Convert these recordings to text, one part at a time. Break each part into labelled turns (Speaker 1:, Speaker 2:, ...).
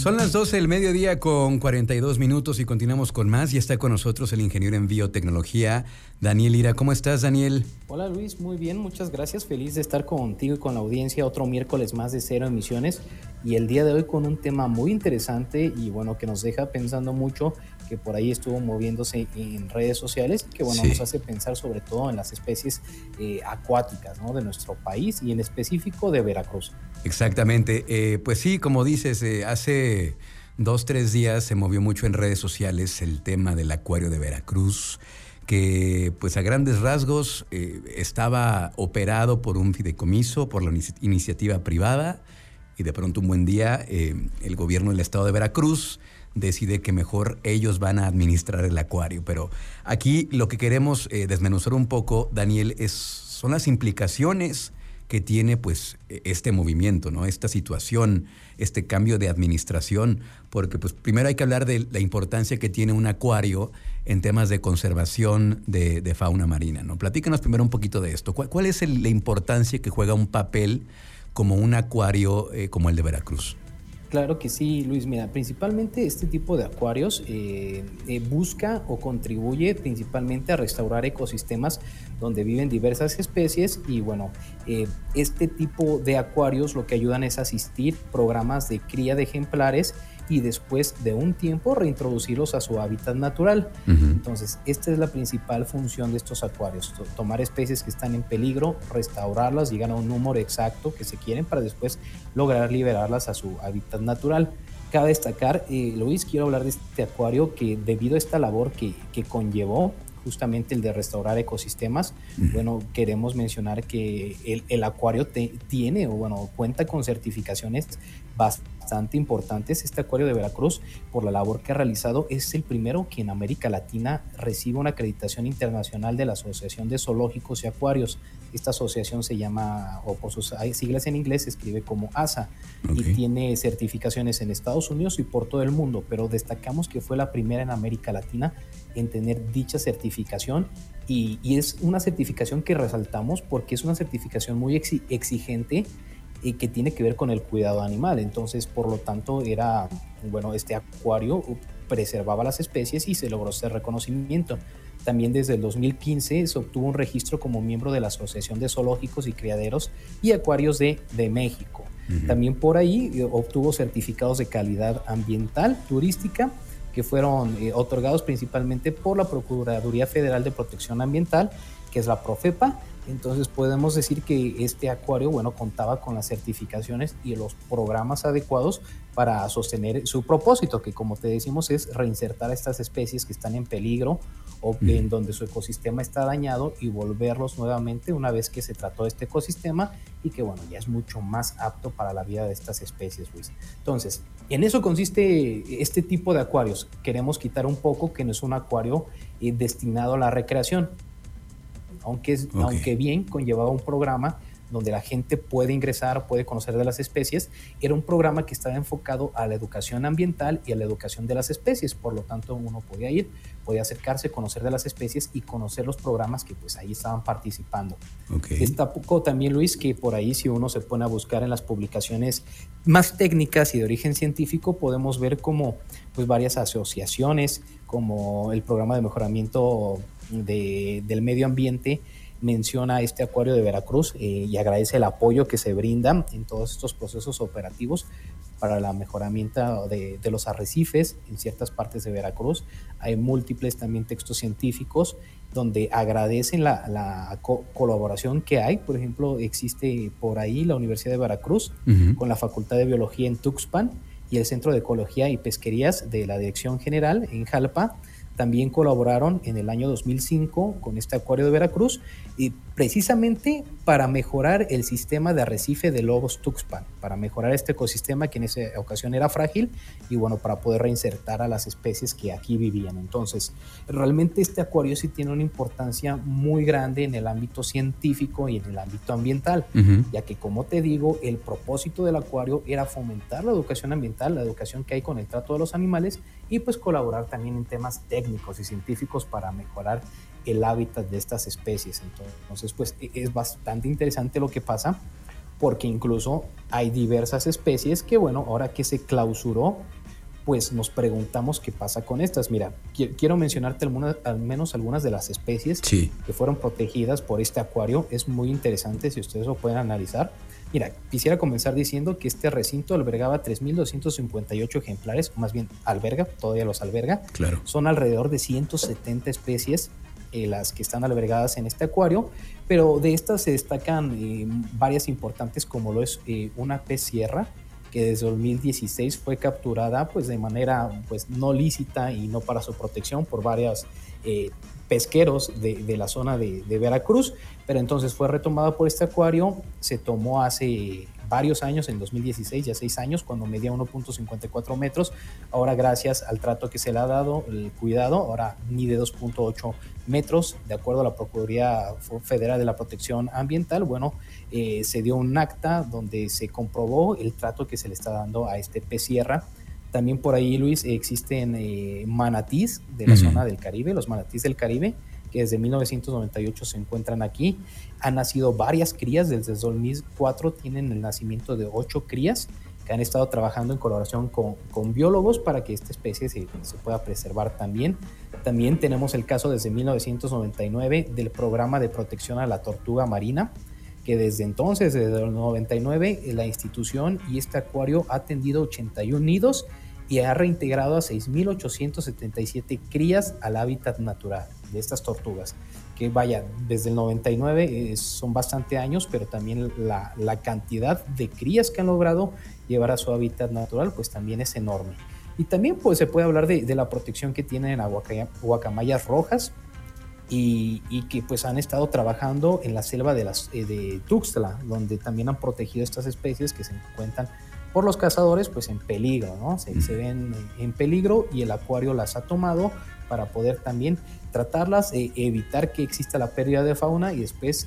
Speaker 1: Son las 12 del mediodía con 42 minutos y continuamos con más. Y está con nosotros el ingeniero en biotecnología, Daniel Ira. ¿Cómo estás, Daniel?
Speaker 2: Hola, Luis. Muy bien, muchas gracias. Feliz de estar contigo y con la audiencia otro miércoles más de cero emisiones. Y el día de hoy con un tema muy interesante y bueno, que nos deja pensando mucho que por ahí estuvo moviéndose en redes sociales y que bueno, nos hace pensar sobre todo en las especies eh, acuáticas ¿no? de nuestro país y en específico de Veracruz.
Speaker 1: Exactamente, eh, pues sí, como dices, eh, hace dos, tres días se movió mucho en redes sociales el tema del acuario de Veracruz que pues a grandes rasgos estaba operado por un fideicomiso, por la iniciativa privada, y de pronto un buen día el gobierno del estado de Veracruz decide que mejor ellos van a administrar el acuario. Pero aquí lo que queremos eh, desmenuzar un poco, Daniel, es, son las implicaciones que tiene pues e, este movimiento, ¿no? Esta situación, este cambio de administración, porque pues primero hay que hablar de la importancia que tiene un acuario en temas de conservación de, fauna marina, ¿no? Platícanos primero un poquito de esto. ¿Cuál, es la importancia que juega un papel como un acuario eh, como el de Veracruz?
Speaker 2: Claro que sí, Luis. Mira, principalmente este tipo de acuarios eh, eh, busca o contribuye principalmente a restaurar ecosistemas donde viven diversas especies y bueno, eh, este tipo de acuarios lo que ayudan es asistir programas de cría de ejemplares y después de un tiempo reintroducirlos a su hábitat natural. Entonces, esta es la principal función de estos acuarios, tomar especies que están en peligro, restaurarlas, llegar a un número exacto que se quieren para después lograr liberarlas a su hábitat natural. Cabe destacar, eh, Luis, quiero hablar de este acuario que debido a esta labor que, que conllevó, justamente el de restaurar ecosistemas, bueno, queremos mencionar que el, el acuario tiene o bueno, cuenta con certificaciones bastante importantes. Este acuario de Veracruz, por la labor que ha realizado, es el primero que en América Latina recibe una acreditación internacional de la Asociación de Zoológicos y Acuarios. Esta asociación se llama, o por sus siglas en inglés, se escribe como ASA y tiene certificaciones en Estados Unidos y por todo el mundo, pero destacamos que fue la primera en América Latina en tener dicha certificación y, es una certificación que resaltamos porque es una certificación muy exigente y que tiene que ver con el cuidado animal. Entonces, por lo tanto, era, bueno, este acuario preservaba las especies y se logró ese reconocimiento. También desde el 2015 se obtuvo un registro como miembro de la Asociación de Zoológicos y Criaderos y Acuarios de, de México. También por ahí eh, obtuvo certificados de calidad ambiental, turística, que fueron eh, otorgados principalmente por la Procuraduría Federal de Protección Ambiental, que es la Profepa, entonces podemos decir que este acuario, bueno, contaba con las certificaciones y los programas adecuados para sostener su propósito, que como te decimos es reinsertar a estas especies que están en peligro o en donde su ecosistema está dañado y volverlos nuevamente una vez que se trató este ecosistema y que bueno, ya es mucho más apto para la vida de estas especies, Luis. Entonces, en eso consiste este tipo de acuarios. Queremos quitar un poco que no es un acuario eh, destinado a la recreación, aunque, aunque bien conllevaba un programa donde la gente puede ingresar, puede conocer de las especies, era un programa que estaba enfocado a la educación ambiental y a la educación de las especies, por lo tanto uno podía ir, podía acercarse, conocer de las especies y conocer los programas que pues ahí estaban participando. Está poco también, Luis, que por ahí si uno se pone a buscar en las publicaciones más técnicas y de origen científico, podemos ver como pues varias asociaciones, como el programa de mejoramiento del medio ambiente menciona este acuario de Veracruz eh, y agradece el apoyo que se brinda en todos estos procesos operativos para la mejoramiento de, los arrecifes en ciertas partes de Veracruz. Hay múltiples también textos científicos donde agradecen la, colaboración que hay. Por ejemplo, existe por ahí la Universidad de Veracruz con la Facultad de Biología en Tuxpan y el Centro de Ecología y Pesquerías de la Dirección General en Jalpa también colaboraron en el año 2005 con este acuario de Veracruz y precisamente para mejorar el sistema de arrecife de lobos Tuxpan, para mejorar este ecosistema que en esa ocasión era frágil y bueno, para poder reinsertar a las especies que aquí vivían. Entonces, realmente este acuario sí tiene una importancia muy grande en el ámbito científico y en el ámbito ambiental, ya que como te digo, el propósito del acuario era fomentar la educación ambiental, la educación que hay con el trato de los animales y pues colaborar también en temas técnicos y científicos para mejorar el hábitat de estas especies. Entonces, pues e-, es bastante interesante lo que pasa porque incluso hay diversas especies que, bueno, ahora que se clausuró, pues nos preguntamos qué pasa con estas. Mira, quiero mencionarte al menos algunas de las especies que fueron protegidas por este acuario. Es muy interesante si ustedes lo pueden analizar. Mira, quisiera comenzar diciendo que este recinto albergaba 3.258 ejemplares, más bien alberga, todavía los alberga.
Speaker 1: Claro.
Speaker 2: Son alrededor de 170 especies eh, las que están albergadas en este acuario, pero de estas se destacan eh, varias importantes como lo es eh, una pez sierra, que desde 2016 fue capturada pues de manera pues no lícita y no para su protección por varios pesqueros de, la zona de, de, Veracruz, pero entonces fue retomada por este acuario, se tomó hace varios años, en 2016, ya seis años, cuando medía 1.54 metros. Ahora, gracias al trato que se le ha dado, el cuidado, ahora mide 2.8 metros, de acuerdo a la Procuraduría Federal de la Protección Ambiental. Bueno, eh, se dio un acta donde se comprobó el trato que se le está dando a este pez sierra. También por ahí, Luis, existen eh, manatís de la zona del Caribe, los manatís del Caribe, que desde 1998 se encuentran aquí. Han nacido varias crías, desde 2004 tienen el nacimiento de ocho crías que han estado trabajando en colaboración con, con biólogos para que esta especie se, se, pueda preservar también. También tenemos el caso desde 1999 del programa de protección a la tortuga marina, que desde entonces, desde el 99, la institución y este acuario ha atendido 81 nidos y ha reintegrado a 6.877 crías al hábitat natural de estas tortugas, que vaya, desde el 99 eh, son bastante años, pero también la, cantidad de crías que han logrado llevar a su hábitat natural, pues también es enorme. Y también pues se puede hablar de, la protección que tienen en guacamayas rojas, y, que pues han estado trabajando en la selva de, las, eh, de Tuxtla, donde también han protegido estas especies que se encuentran por los cazadores pues en peligro, ¿no? Se, ven en peligro y el acuario las ha tomado para poder también tratarlas, e evitar que exista la pérdida de fauna y después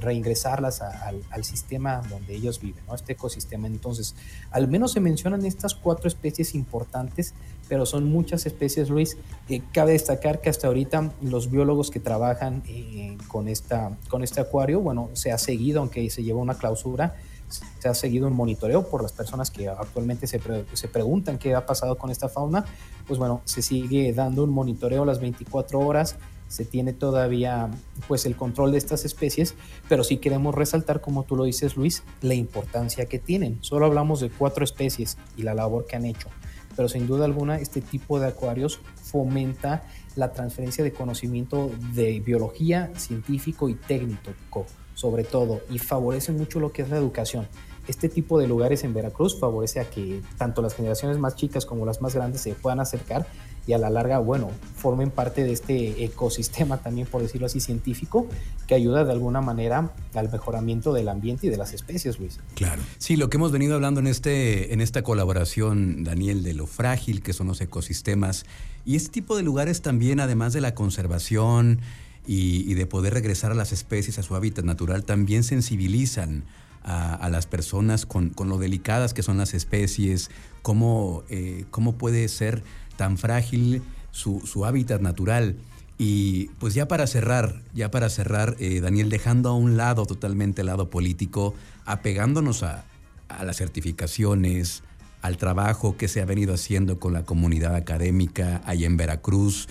Speaker 2: reingresarlas al, sistema donde ellos viven, este ecosistema. Entonces, al menos se mencionan estas cuatro especies importantes, pero son muchas especies, Luis. Eh, cabe destacar que hasta ahorita los biólogos que trabajan eh, con, esta, con este acuario, bueno, se ha seguido, aunque se lleva una clausura, se ha seguido un monitoreo por las personas que actualmente se, se, preguntan qué ha pasado con esta fauna, pues bueno, se sigue dando un monitoreo las 24 horas, se tiene todavía pues el control de estas especies, pero sí queremos resaltar, como tú lo dices Luis, la importancia que tienen. Solo hablamos de cuatro especies y la labor que han hecho, pero sin duda alguna este tipo de acuarios fomenta la transferencia de conocimiento de biología científico y técnico sobre todo y favorece mucho lo que es la educación. Este tipo de lugares en Veracruz favorece a que tanto las generaciones más chicas como las más grandes se puedan acercar y a la larga, bueno, formen parte de este ecosistema también, por decirlo así, científico, que ayuda de alguna manera al mejoramiento del ambiente y de las especies, Luis.
Speaker 1: Claro. Sí, lo que hemos venido hablando en, este, en esta colaboración, Daniel, de lo frágil que son los ecosistemas y este tipo de lugares también, además de la conservación, y, de poder regresar a las especies a su hábitat natural, también sensibilizan a, las personas con, lo delicadas que son las especies, cómo, eh, cómo puede ser tan frágil su, hábitat natural. Y pues ya para cerrar, ya para cerrar, eh, Daniel, dejando a un lado totalmente el lado político, apegándonos a, a las certificaciones, al trabajo que se ha venido haciendo con la comunidad académica allá en Veracruz,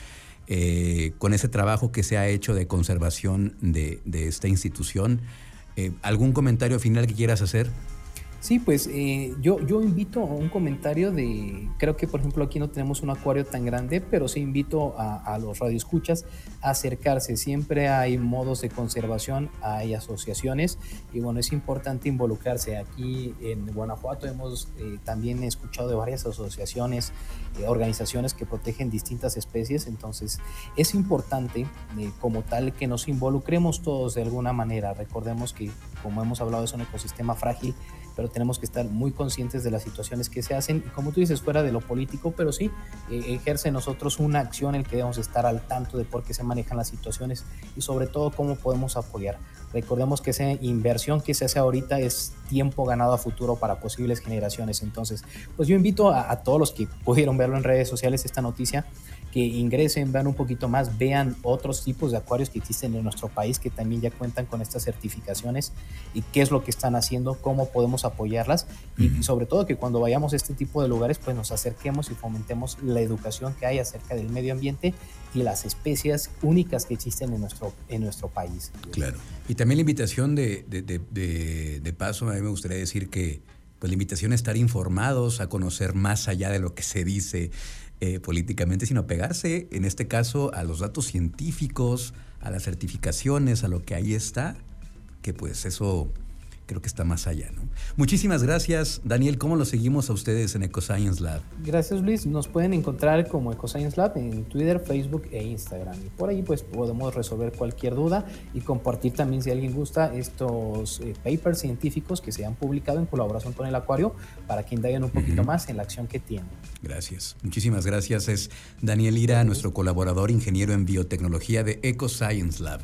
Speaker 1: eh, con ese trabajo que se ha hecho de conservación de, esta institución. Eh, ¿Algún comentario final que quieras hacer?
Speaker 2: Sí, pues eh, yo, yo invito un comentario de, creo que por ejemplo aquí no tenemos un acuario tan grande, pero sí invito a, los radioescuchas a acercarse. Siempre hay modos de conservación, hay asociaciones y bueno, es importante involucrarse. Aquí en Guanajuato hemos eh, también escuchado de varias asociaciones, eh, organizaciones que protegen distintas especies, entonces es importante como tal que nos involucremos todos de alguna manera. Recordemos que como hemos hablado es un ecosistema frágil pero tenemos que estar muy conscientes de las situaciones que se hacen y como tú dices, fuera de lo político, pero sí eh, ejerce nosotros una acción en que debemos estar al tanto de por qué se manejan las situaciones y sobre todo cómo podemos apoyar. Recordemos que esa inversión que se hace ahorita es tiempo ganado a futuro para posibles generaciones. Entonces, pues yo invito a, a todos los que pudieron verlo en redes sociales esta noticia que ingresen, vean un poquito más, vean otros tipos de acuarios que existen en nuestro país que también ya cuentan con estas certificaciones y qué es lo que están haciendo, cómo podemos apoyarlas y sobre todo que cuando vayamos a este tipo de lugares pues nos acerquemos y fomentemos la educación que hay acerca del medio ambiente y las especies únicas que existen en nuestro, en nuestro país.
Speaker 1: Claro. Y también la invitación de, de, de, de paso, a mí me gustaría decir que pues la invitación a estar informados, a conocer más allá de lo que se dice eh, políticamente, sino pegarse, en este caso, a los datos científicos, a las certificaciones, a lo que ahí está, que pues eso creo que está más allá. ¿no? Muchísimas gracias, Daniel. ¿Cómo lo seguimos a ustedes en EcoScience Lab?
Speaker 2: Gracias, Luis. Nos pueden encontrar como EcoScience Lab en Twitter, Facebook e Instagram. Y por ahí pues podemos resolver cualquier duda y compartir también, si alguien gusta, estos eh, papers científicos que se han publicado en colaboración con el Acuario para que indaguen un poquito más en la acción que tienen.
Speaker 1: Gracias. Muchísimas gracias. Es Daniel Ira, nuestro colaborador ingeniero en biotecnología de EcoScience Lab.